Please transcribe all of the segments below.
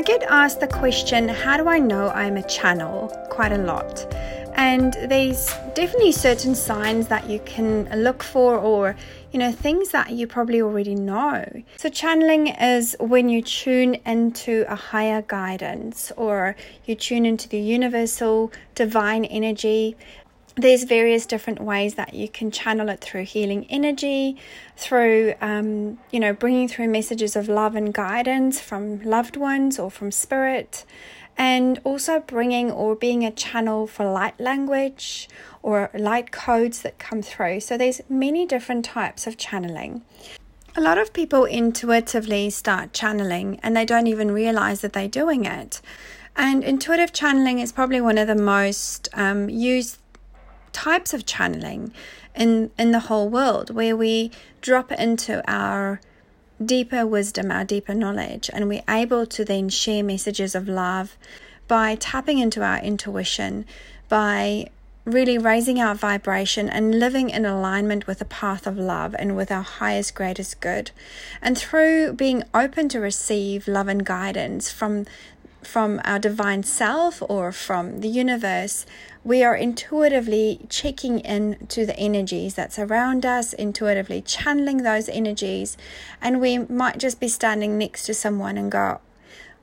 I get asked the question, how do I know I'm a channel? Quite a lot. And there's definitely certain signs that you can look for or you know things that you probably already know. So channeling is when you tune into a higher guidance or you tune into the universal divine energy there's various different ways that you can channel it through healing energy, through, um, you know, bringing through messages of love and guidance from loved ones or from spirit, and also bringing or being a channel for light language or light codes that come through. So there's many different types of channeling. A lot of people intuitively start channeling and they don't even realize that they're doing it. And intuitive channeling is probably one of the most um, used types of channeling in in the whole world where we drop into our deeper wisdom, our deeper knowledge, and we're able to then share messages of love by tapping into our intuition, by really raising our vibration and living in alignment with the path of love and with our highest, greatest good. And through being open to receive love and guidance from from our divine self or from the universe, we are intuitively checking in to the energies that surround us, intuitively channeling those energies, and we might just be standing next to someone and go,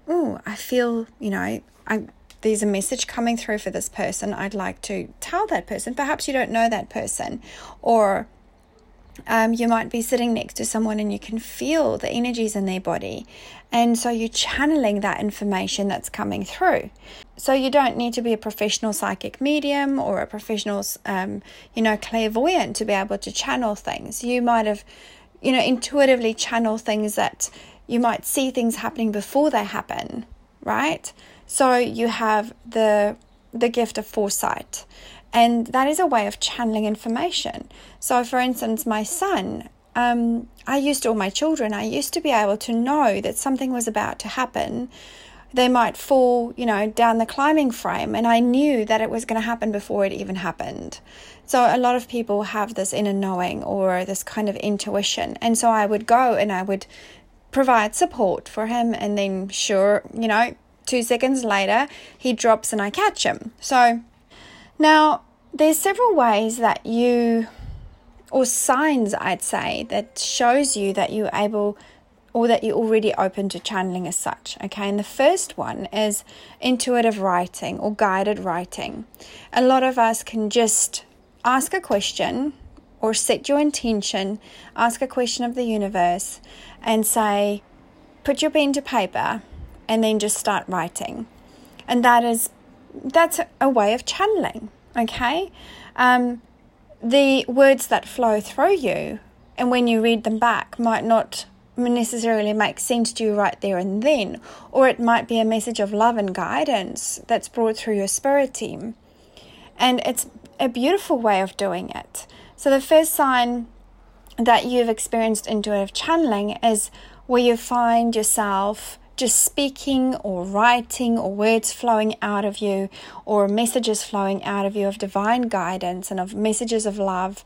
"Oh, I feel, you know, I there's a message coming through for this person. I'd like to tell that person. Perhaps you don't know that person, or um, you might be sitting next to someone and you can feel the energies in their body. And so you're channeling that information that's coming through. So you don't need to be a professional psychic medium or a professional, um, you know, clairvoyant to be able to channel things. You might have, you know, intuitively channel things that you might see things happening before they happen, right? So you have the the gift of foresight. And that is a way of channeling information. So, for instance, my son, um, I used to, all my children, I used to be able to know that something was about to happen. They might fall, you know, down the climbing frame, and I knew that it was going to happen before it even happened. So, a lot of people have this inner knowing or this kind of intuition. And so, I would go and I would provide support for him, and then, sure, you know, two seconds later, he drops and I catch him. So, now, there's several ways that you, or signs I'd say, that shows you that you're able or that you're already open to channeling as such. Okay, and the first one is intuitive writing or guided writing. A lot of us can just ask a question or set your intention, ask a question of the universe, and say, put your pen to paper, and then just start writing. And that is that's a way of channeling, okay? Um, the words that flow through you, and when you read them back, might not necessarily make sense to you right there and then, or it might be a message of love and guidance that's brought through your spirit team. And it's a beautiful way of doing it. So, the first sign that you've experienced intuitive channeling is where you find yourself just speaking or writing or words flowing out of you or messages flowing out of you of divine guidance and of messages of love,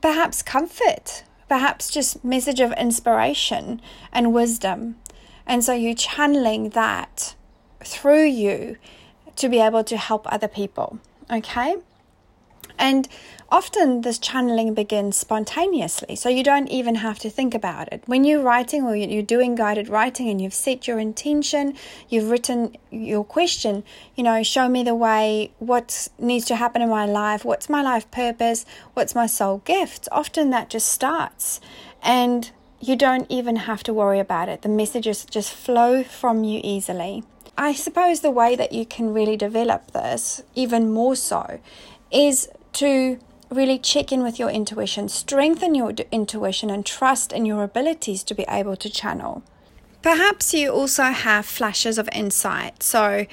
perhaps comfort, perhaps just message of inspiration and wisdom. And so you're channeling that through you to be able to help other people. Okay? And often this channeling begins spontaneously, so you don't even have to think about it. When you're writing or you're doing guided writing and you've set your intention, you've written your question, you know, show me the way, what needs to happen in my life, what's my life purpose, what's my soul gift. Often that just starts and you don't even have to worry about it. The messages just flow from you easily. I suppose the way that you can really develop this even more so is to really check in with your intuition, strengthen your intuition, and trust in your abilities to be able to channel. Perhaps you also have flashes of insight. So,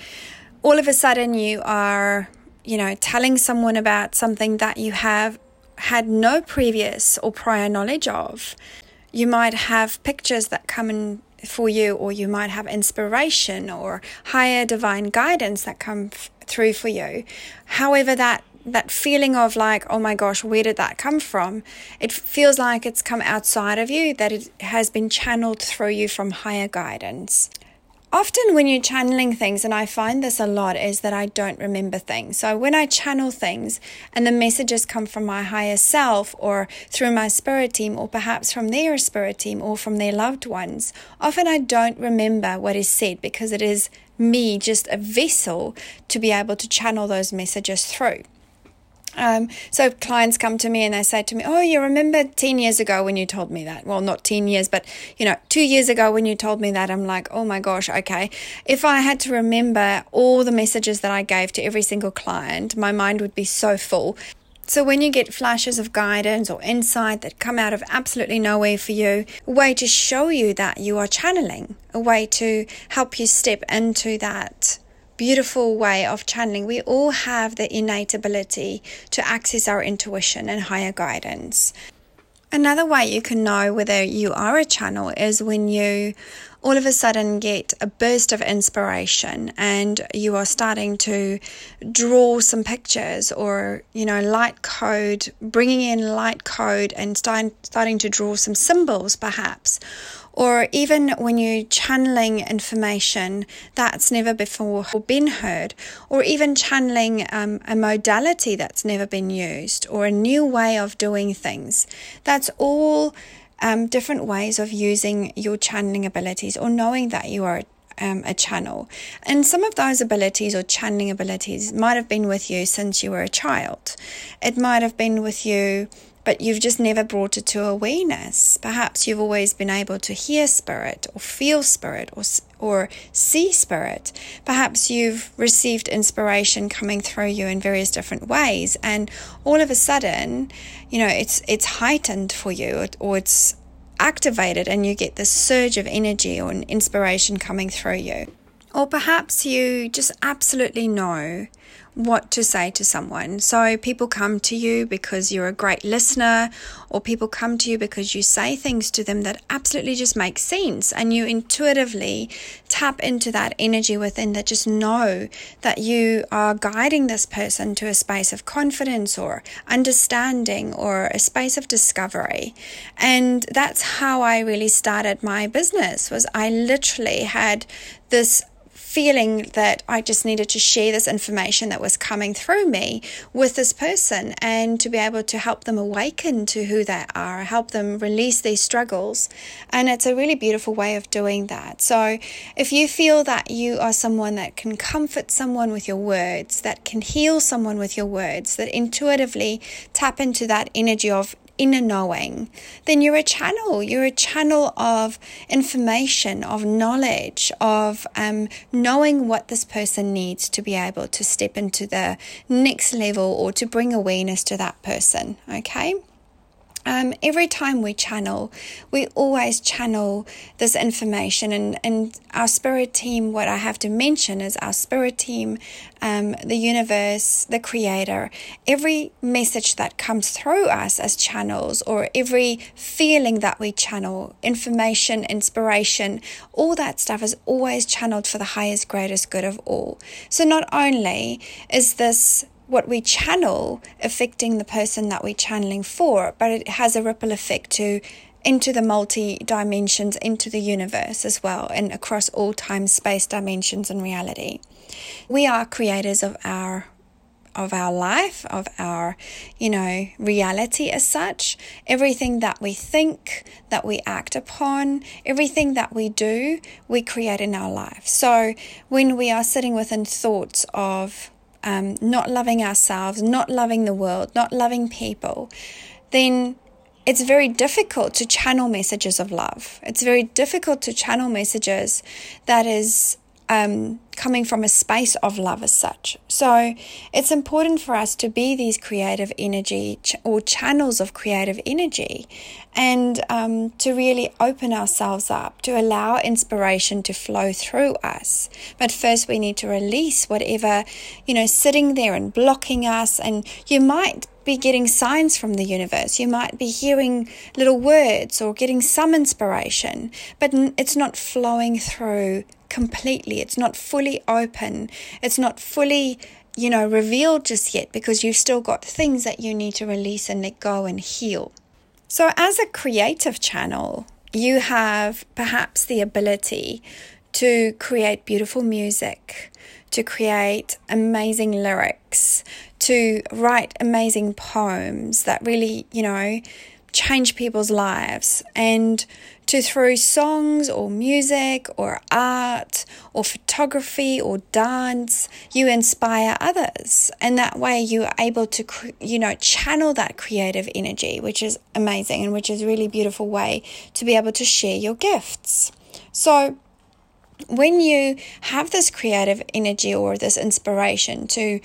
all of a sudden, you are, you know, telling someone about something that you have had no previous or prior knowledge of. You might have pictures that come in for you, or you might have inspiration or higher divine guidance that come f- through for you. However, that that feeling of like, oh my gosh, where did that come from? It feels like it's come outside of you, that it has been channeled through you from higher guidance. often when you're channeling things, and I find this a lot, is that I don't remember things. So when I channel things and the messages come from my higher self or through my spirit team or perhaps from their spirit team or from their loved ones, often I don't remember what is said because it is me just a vessel to be able to channel those messages through. Um, so clients come to me and they say to me, "Oh, you remember ten years ago when you told me that?" Well, not ten years, but you know, two years ago when you told me that. I'm like, "Oh my gosh, okay." If I had to remember all the messages that I gave to every single client, my mind would be so full. So, when you get flashes of guidance or insight that come out of absolutely nowhere for you, a way to show you that you are channeling, a way to help you step into that beautiful way of channeling. We all have the innate ability to access our intuition and higher guidance. Another way you can know whether you are a channel is when you all of a sudden get a burst of inspiration and you are starting to draw some pictures or, you know, light code, bringing in light code and start, starting to draw some symbols perhaps or even when you're channeling information that's never before been heard, or even channeling um, a modality that's never been used, or a new way of doing things. That's all um, different ways of using your channeling abilities or knowing that you are um, a channel. And some of those abilities or channeling abilities might have been with you since you were a child. It might have been with you but you've just never brought it to awareness. Perhaps you've always been able to hear spirit or feel spirit or, or see spirit. Perhaps you've received inspiration coming through you in various different ways, and all of a sudden, you know, it's it's heightened for you or it's activated, and you get this surge of energy or an inspiration coming through you. Or perhaps you just absolutely know what to say to someone. So people come to you because you're a great listener, or people come to you because you say things to them that absolutely just make sense, and you intuitively tap into that energy within that just know that you are guiding this person to a space of confidence or understanding or a space of discovery. And that's how I really started my business was I literally had this feeling that I just needed to share this information that was coming through me with this person and to be able to help them awaken to who they are, help them release these struggles. And it's a really beautiful way of doing that. So if you feel that you are someone that can comfort someone with your words, that can heal someone with your words, that intuitively tap into that energy of inner knowing, then you're a channel. You're a channel of information, of knowledge, of um, knowing what this person needs to be able to step into the next level or to bring awareness to that person. Okay. Um, every time we channel, we always channel this information. And, and our spirit team, what I have to mention is our spirit team, um, the universe, the creator, every message that comes through us as channels, or every feeling that we channel, information, inspiration, all that stuff is always channeled for the highest, greatest good of all. So not only is this what we channel affecting the person that we're channeling for, but it has a ripple effect to into the multi dimensions, into the universe as well, and across all time, space, dimensions, and reality. We are creators of our of our life, of our, you know, reality as such. Everything that we think, that we act upon, everything that we do, we create in our life. So when we are sitting within thoughts of um, not loving ourselves, not loving the world, not loving people, then it's very difficult to channel messages of love. It's very difficult to channel messages that is um, coming from a space of love as such. So it's important for us to be these creative energy ch- or channels of creative energy and um, to really open ourselves up, to allow inspiration to flow through us. But first, we need to release whatever, you know, sitting there and blocking us. And you might be getting signs from the universe. You might be hearing little words or getting some inspiration, but it's not flowing through completely. It's not fully open. It's not fully, you know, revealed just yet because you've still got things that you need to release and let go and heal. So, as a creative channel, you have perhaps the ability to create beautiful music, to create amazing lyrics, to write amazing poems that really, you know, change people's lives. And to through songs or music or art or photography or dance you inspire others. And that way you are able to you know channel that creative energy which is amazing and which is really beautiful way to be able to share your gifts. So when you have this creative energy or this inspiration to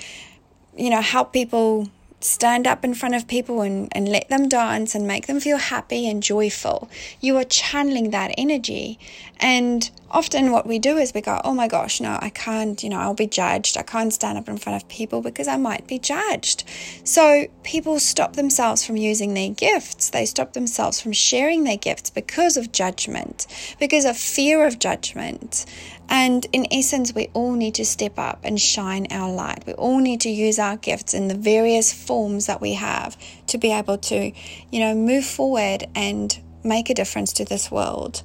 you know help people stand up in front of people and, and let them dance and make them feel happy and joyful. You are channeling that energy. And often what we do is we go, oh my gosh, no, I can't, you know, I'll be judged. I can't stand up in front of people because I might be judged. So people stop themselves from using their gifts. They stop themselves from sharing their gifts because of judgment, because of fear of judgment. And in essence, we all need to step up and shine our light. We all need to use our gifts in the various forms that we have to be able to, you know, move forward and make a difference to this world.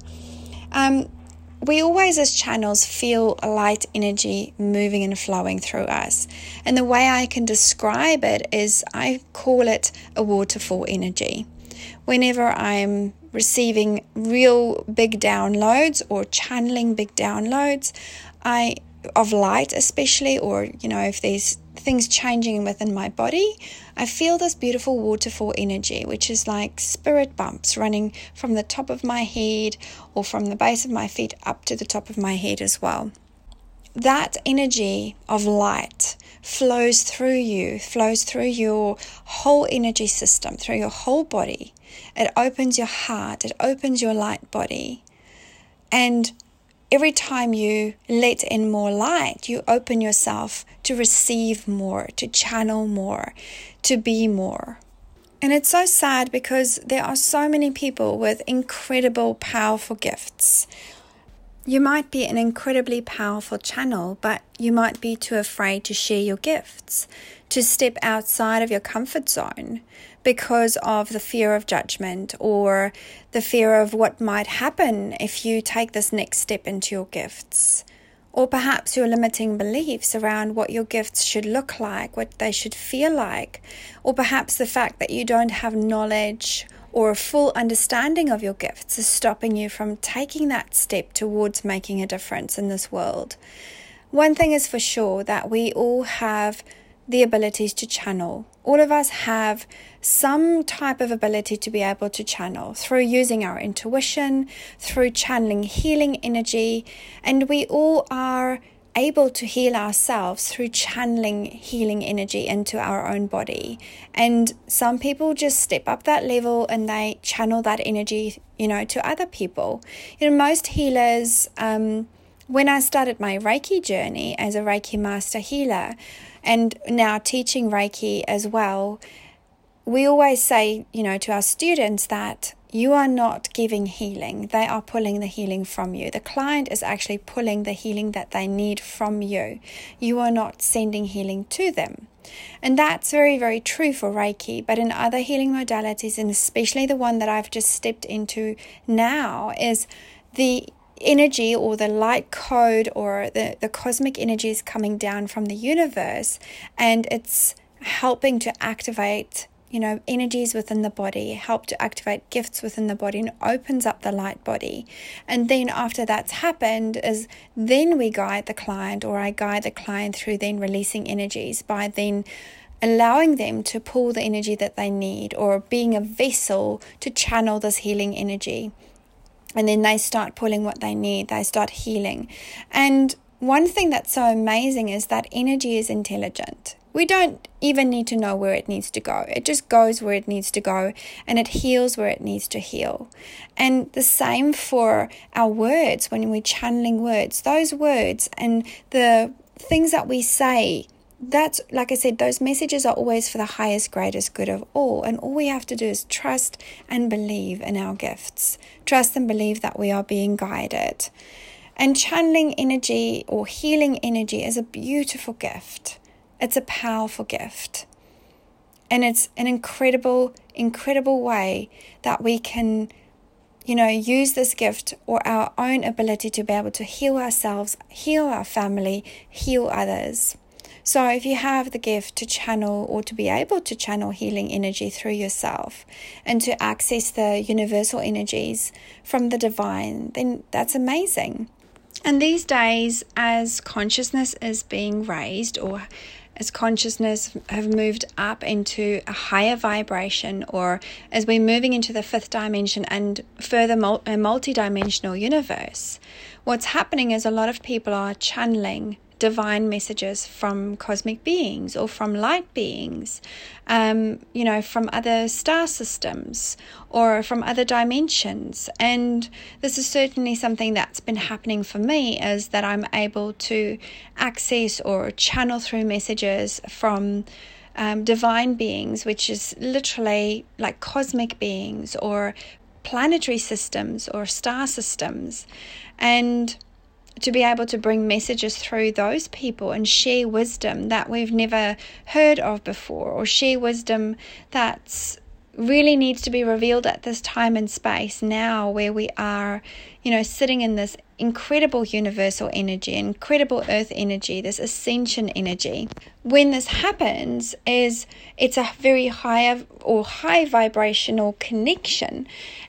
Um, we always, as channels, feel light energy moving and flowing through us. And the way I can describe it is I call it a waterfall energy. Whenever I'm receiving real big downloads or channeling big downloads I of light especially or you know if there's things changing within my body I feel this beautiful waterfall energy which is like spirit bumps running from the top of my head or from the base of my feet up to the top of my head as well that energy of light flows through you, flows through your whole energy system, through your whole body. It opens your heart, it opens your light body. And every time you let in more light, you open yourself to receive more, to channel more, to be more. And it's so sad because there are so many people with incredible, powerful gifts you might be an incredibly powerful channel, but you might be too afraid to share your gifts, to step outside of your comfort zone because of the fear of judgment or the fear of what might happen if you take this next step into your gifts. Or perhaps your limiting beliefs around what your gifts should look like, what they should feel like, or perhaps the fact that you don't have knowledge or a full understanding of your gifts is stopping you from taking that step towards making a difference in this world. One thing is for sure that we all have the abilities to channel. All of us have some type of ability to be able to channel through using our intuition, through channeling healing energy, and we all are able to heal ourselves through channeling healing energy into our own body. And some people just step up that level and they channel that energy, you know, to other people. You know, most healers, um, when I started my Reiki journey as a Reiki master healer and now teaching Reiki as well, we always say, you know, to our students that you are not giving healing. They are pulling the healing from you. The client is actually pulling the healing that they need from you. You are not sending healing to them. And that's very, very true for Reiki. But in other healing modalities, and especially the one that I've just stepped into now, is the energy or the light code or the, the cosmic energy is coming down from the universe and it's helping to activate you know, energies within the body, help to activate gifts within the body and opens up the light body. And then after that's happened is then we guide the client or I guide the client through then releasing energies by then allowing them to pull the energy that they need or being a vessel to channel this healing energy. And then they start pulling what they need, they start healing. And one thing that's so amazing is that energy is intelligent. We don't even need to know where it needs to go. It just goes where it needs to go and it heals where it needs to heal. And the same for our words when we're channeling words. Those words and the things that we say, that's like I said, those messages are always for the highest, greatest good of all. And all we have to do is trust and believe in our gifts, trust and believe that we are being guided. And channeling energy or healing energy is a beautiful gift. It's a powerful gift. And it's an incredible, incredible way that we can you know, use this gift or our own ability to be able to heal ourselves, heal our family, heal others. So, if you have the gift to channel or to be able to channel healing energy through yourself and to access the universal energies from the divine, then that's amazing. And these days, as consciousness is being raised or as consciousness have moved up into a higher vibration or as we're moving into the fifth dimension and further a uh, multi-dimensional universe what's happening is a lot of people are channeling divine messages from cosmic beings or from light beings, um, you know, from other star systems or from other dimensions. And this is certainly something that's been happening for me is that I'm able to access or channel through messages from. Um, divine beings, which is literally like cosmic beings or planetary systems or star systems. And to be able to bring messages through those people and share wisdom that we've never heard of before, or share wisdom that's really needs to be revealed at this time and space now where we are, you know, sitting in this incredible universal energy, incredible earth energy, this ascension energy. When this happens is it's a very high or high vibrational connection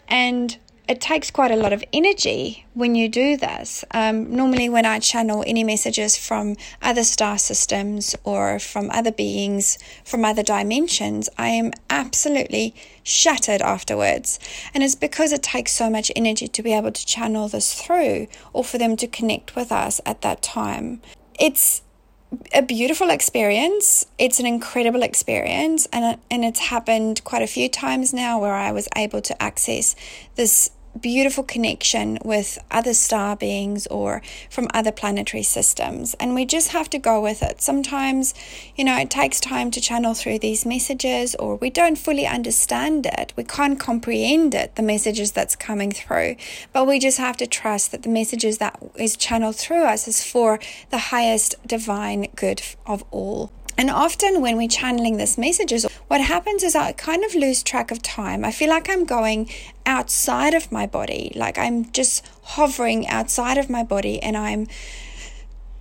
and it takes quite a lot of energy when you do this. Um, normally, when I channel any messages from other star systems or from other beings from other dimensions, I am absolutely shattered afterwards. And it's because it takes so much energy to be able to channel this through or for them to connect with us at that time. It's a beautiful experience. It's an incredible experience, and and it's happened quite a few times now where I was able to access this beautiful connection with other star beings or from other planetary systems. And we just have to go with it. Sometimes, you know, it takes time to channel through these messages or we don't fully understand it. We can't comprehend it, the messages that's coming through. But we just have to trust that the messages that is channeled through us is for the highest divine good of all. And often when we're channeling this messages, what happens is I kind of lose track of time. I feel like I'm going outside of my body, like I'm just hovering outside of my body and I'm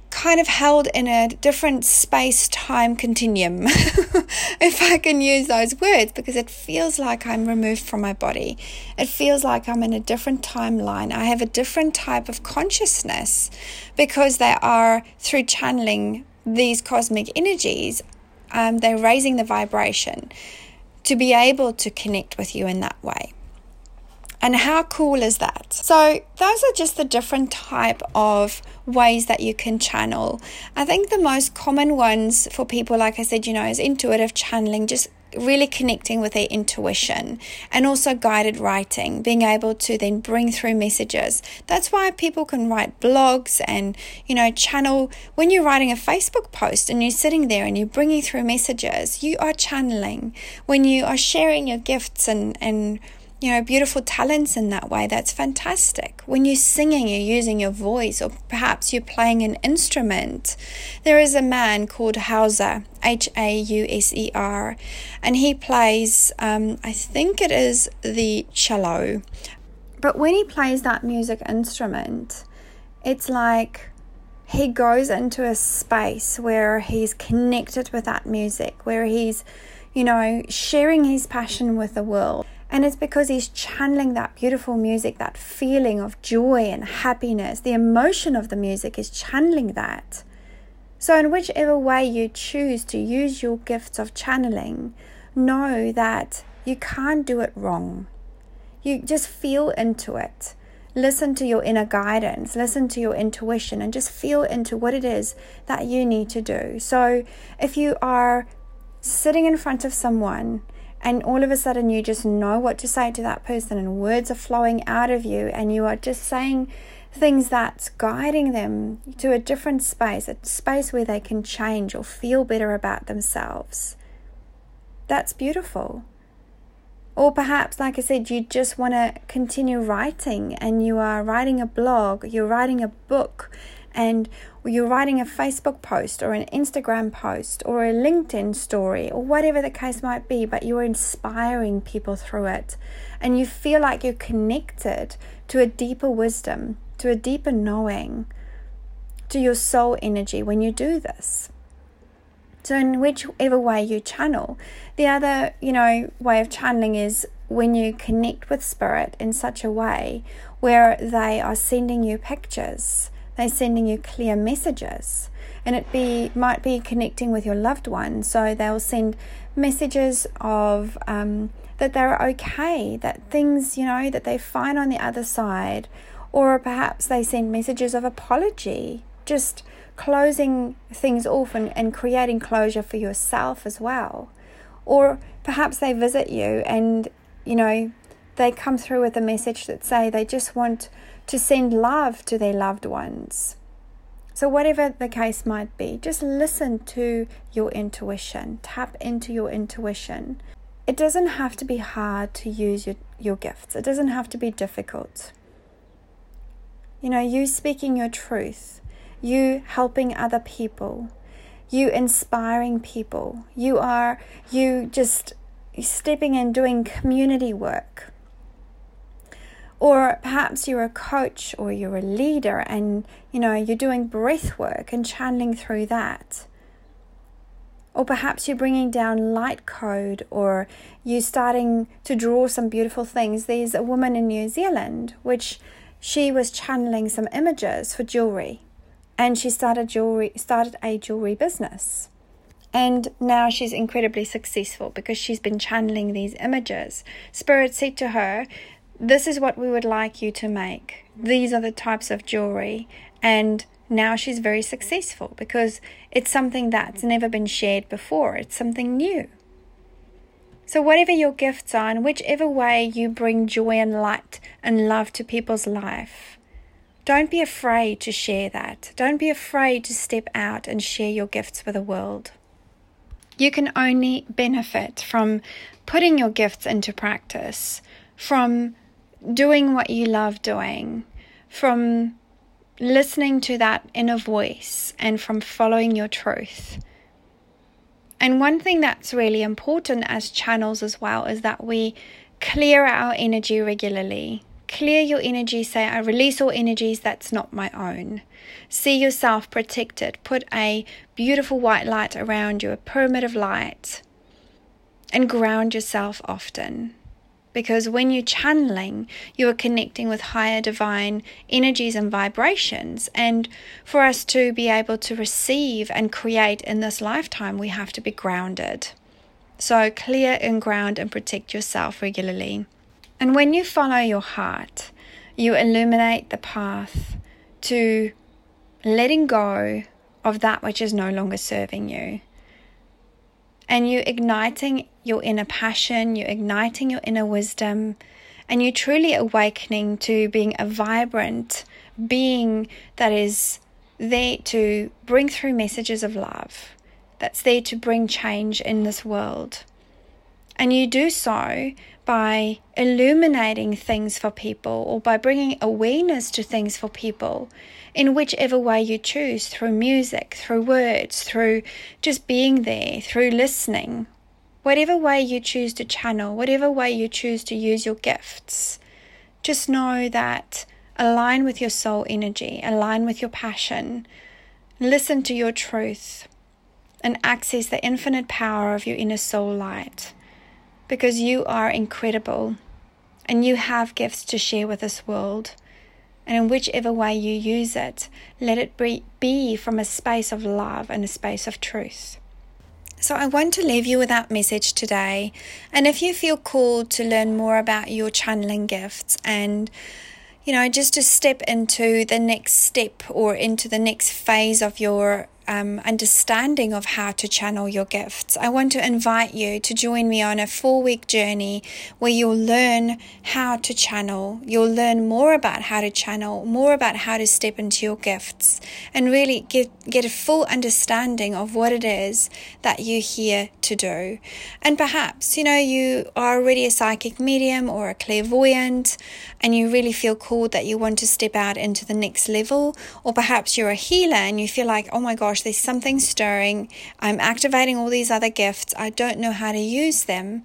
kind of held in a different space time continuum, if I can use those words, because it feels like I'm removed from my body. It feels like I'm in a different timeline. I have a different type of consciousness because they are through channeling these cosmic energies, um, they're raising the vibration to be able to connect with you in that way. And how cool is that? So, those are just the different type of ways that you can channel. I think the most common ones for people, like I said, you know, is intuitive channeling, just really connecting with their intuition and also guided writing, being able to then bring through messages. That's why people can write blogs and, you know, channel. When you're writing a Facebook post and you're sitting there and you're bringing through messages, you are channeling. When you are sharing your gifts and, and, you know, beautiful talents in that way. That's fantastic. When you're singing, you're using your voice, or perhaps you're playing an instrument. There is a man called Hauser, H A U S E R, and he plays, um, I think it is the cello. But when he plays that music instrument, it's like he goes into a space where he's connected with that music, where he's, you know, sharing his passion with the world. And it's because he's channeling that beautiful music, that feeling of joy and happiness. The emotion of the music is channeling that. So, in whichever way you choose to use your gifts of channeling, know that you can't do it wrong. You just feel into it. Listen to your inner guidance, listen to your intuition, and just feel into what it is that you need to do. So, if you are sitting in front of someone and all of a sudden you just know what to say to that person and words are flowing out of you and you are just saying things that's guiding them to a different space a space where they can change or feel better about themselves. That's beautiful. Or perhaps like i said you just want to continue writing and you are writing a blog you're writing a book and you're writing a Facebook post or an Instagram post or a LinkedIn story or whatever the case might be, but you're inspiring people through it. And you feel like you're connected to a deeper wisdom, to a deeper knowing, to your soul energy when you do this. So, in whichever way you channel, the other, you know, way of channeling is when you connect with spirit in such a way where they are sending you pictures they're sending you clear messages. And it be might be connecting with your loved one So they'll send messages of um, that they're okay, that things, you know, that they're fine on the other side. Or perhaps they send messages of apology, just closing things off and, and creating closure for yourself as well. Or perhaps they visit you and, you know, they come through with a message that say they just want to send love to their loved ones. So, whatever the case might be, just listen to your intuition, tap into your intuition. It doesn't have to be hard to use your, your gifts, it doesn't have to be difficult. You know, you speaking your truth, you helping other people, you inspiring people, you are you just stepping in doing community work or perhaps you're a coach or you're a leader and you know you're doing breath work and channeling through that. Or perhaps you're bringing down light code or you're starting to draw some beautiful things. There's a woman in New Zealand which she was channeling some images for jewelry and she started jewelry started a jewelry business. And now she's incredibly successful because she's been channeling these images. Spirit said to her, this is what we would like you to make. These are the types of jewelry. And now she's very successful because it's something that's never been shared before, it's something new. So, whatever your gifts are, in whichever way you bring joy and light and love to people's life, don't be afraid to share that. Don't be afraid to step out and share your gifts with the world. You can only benefit from putting your gifts into practice, from doing what you love doing, from listening to that inner voice, and from following your truth. And one thing that's really important as channels as well is that we clear our energy regularly. Clear your energy, say, I release all energies that's not my own. See yourself protected. Put a beautiful white light around you, a pyramid of light, and ground yourself often because when you're channeling, you are connecting with higher divine energies and vibrations. And for us to be able to receive and create in this lifetime, we have to be grounded. So, clear and ground and protect yourself regularly. And when you follow your heart, you illuminate the path to letting go of that which is no longer serving you and you igniting your inner passion, you're igniting your inner wisdom, and you're truly awakening to being a vibrant being that is there to bring through messages of love, that's there to bring change in this world. And you do so by illuminating things for people or by bringing awareness to things for people in whichever way you choose through music, through words, through just being there, through listening. Whatever way you choose to channel, whatever way you choose to use your gifts, just know that align with your soul energy, align with your passion, listen to your truth, and access the infinite power of your inner soul light because you are incredible and you have gifts to share with this world and in whichever way you use it, let it be from a space of love and a space of truth. So, I want to leave you with that message today. And if you feel called to learn more about your channeling gifts and you know, just to step into the next step or into the next phase of your um, understanding of how to channel your gifts, I want to invite you to join me on a four week journey where you'll learn how to channel. You'll learn more about how to channel, more about how to step into your gifts, and really get, get a full understanding of what it is that you're here to do. And perhaps, you know, you are already a psychic medium or a clairvoyant, and you really feel called that you want to step out into the next level, or perhaps you're a healer and you feel like, oh my gosh, there's something stirring. I'm activating all these other gifts. I don't know how to use them.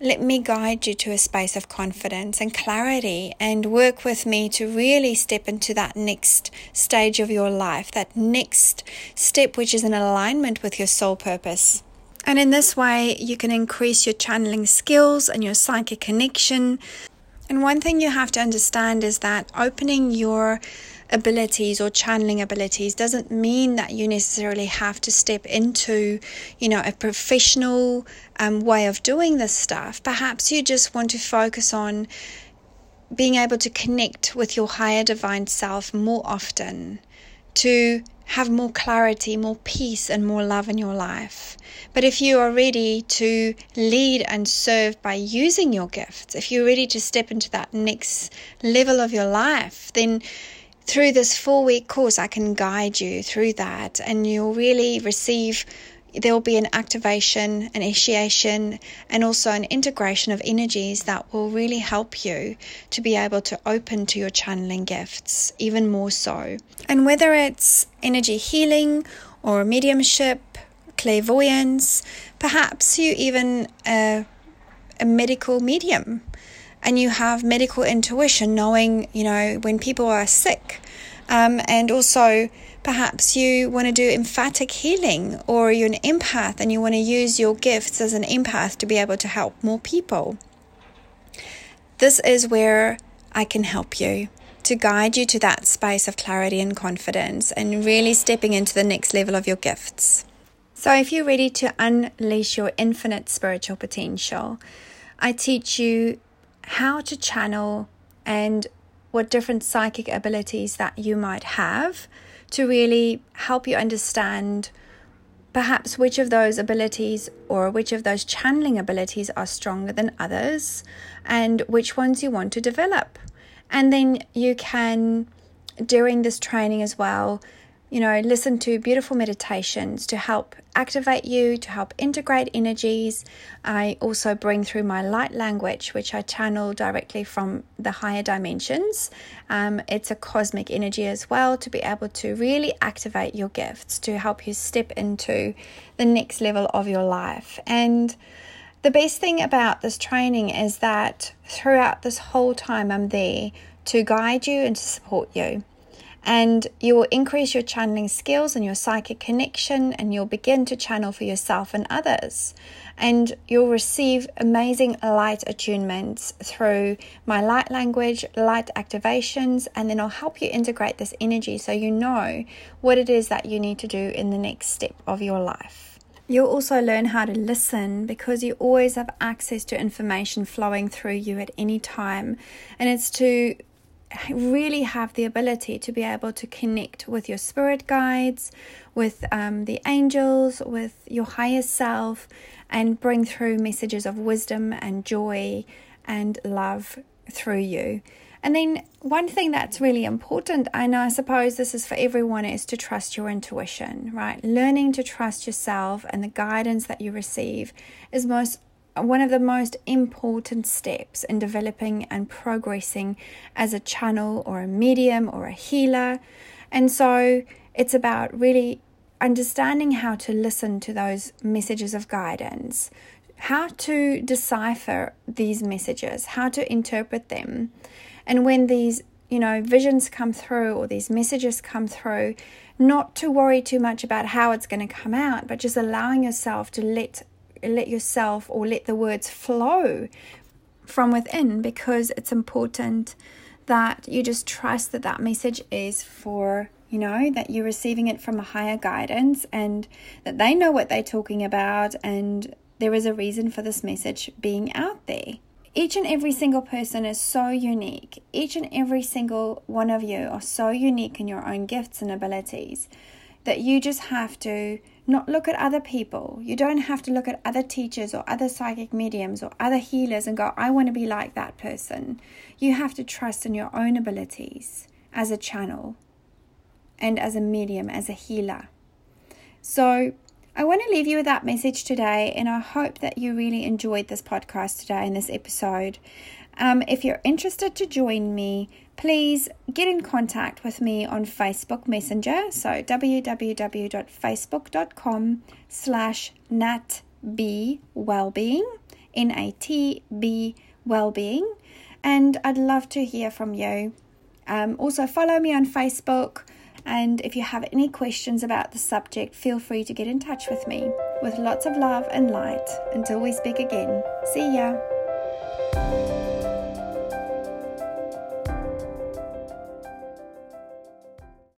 Let me guide you to a space of confidence and clarity and work with me to really step into that next stage of your life, that next step which is in alignment with your soul purpose. And in this way, you can increase your channeling skills and your psychic connection. And one thing you have to understand is that opening your abilities or channeling abilities doesn't mean that you necessarily have to step into, you know, a professional um, way of doing this stuff. Perhaps you just want to focus on being able to connect with your higher divine self more often, to have more clarity, more peace, and more love in your life. But if you are ready to lead and serve by using your gifts, if you're ready to step into that next level of your life, then through this four week course, I can guide you through that, and you'll really receive. There will be an activation, an initiation, and also an integration of energies that will really help you to be able to open to your channeling gifts even more so. And whether it's energy healing or mediumship, clairvoyance, perhaps you even a, a medical medium and you have medical intuition, knowing, you know, when people are sick. Um, and also, perhaps you want to do emphatic healing, or you're an empath and you want to use your gifts as an empath to be able to help more people. This is where I can help you to guide you to that space of clarity and confidence and really stepping into the next level of your gifts. So, if you're ready to unleash your infinite spiritual potential, I teach you how to channel and what different psychic abilities that you might have to really help you understand perhaps which of those abilities or which of those channeling abilities are stronger than others and which ones you want to develop. And then you can, during this training as well, you know, listen to beautiful meditations to help activate you, to help integrate energies. I also bring through my light language, which I channel directly from the higher dimensions. Um, it's a cosmic energy as well to be able to really activate your gifts to help you step into the next level of your life. And the best thing about this training is that throughout this whole time, I'm there to guide you and to support you and you will increase your channeling skills and your psychic connection, and you'll begin to channel for yourself and others. And you'll receive amazing light attunements through my light language, light activations, and then I'll help you integrate this energy so you know what it is that you need to do in the next step of your life. You'll also learn how to listen because you always have access to information flowing through you at any time. And it's to really have the ability to be able to connect with your spirit guides, with um, the angels, with your higher self, and bring through messages of wisdom and joy and love through you. And then, one thing that's really important, and I suppose this is for everyone, is to trust your intuition, right? Learning to trust yourself and the guidance that you receive is most one of the most important steps in developing and progressing as a channel or a medium or a healer. And so it's about really understanding how to listen to those messages of guidance, how to decipher these messages, how to interpret them. And when these, you know, visions come through or these messages come through, not to worry too much about how it's going to come out, but just allowing yourself to let let yourself or let the words flow from within because it's important that you just trust that that message is for you know that you're receiving it from a higher guidance and that they know what they're talking about and there is a reason for this message being out there. Each and every single person is so unique. Each and every single one of you are so unique in your own gifts and abilities that you just have to not look at other people. You don't have to look at other teachers or other psychic mediums or other healers and go, I want to be like that person. You have to trust in your own abilities as a channel and as a medium, as a healer. So, I want to leave you with that message today, and I hope that you really enjoyed this podcast today and this episode. Um, if you're interested to join me, please get in contact with me on Facebook Messenger. So www.facebook.com slash natbwellbeing, N-A-T-B wellbeing. And I'd love to hear from you. Um, also follow me on Facebook. And if you have any questions about the subject, feel free to get in touch with me. With lots of love and light. Until we speak again. See ya.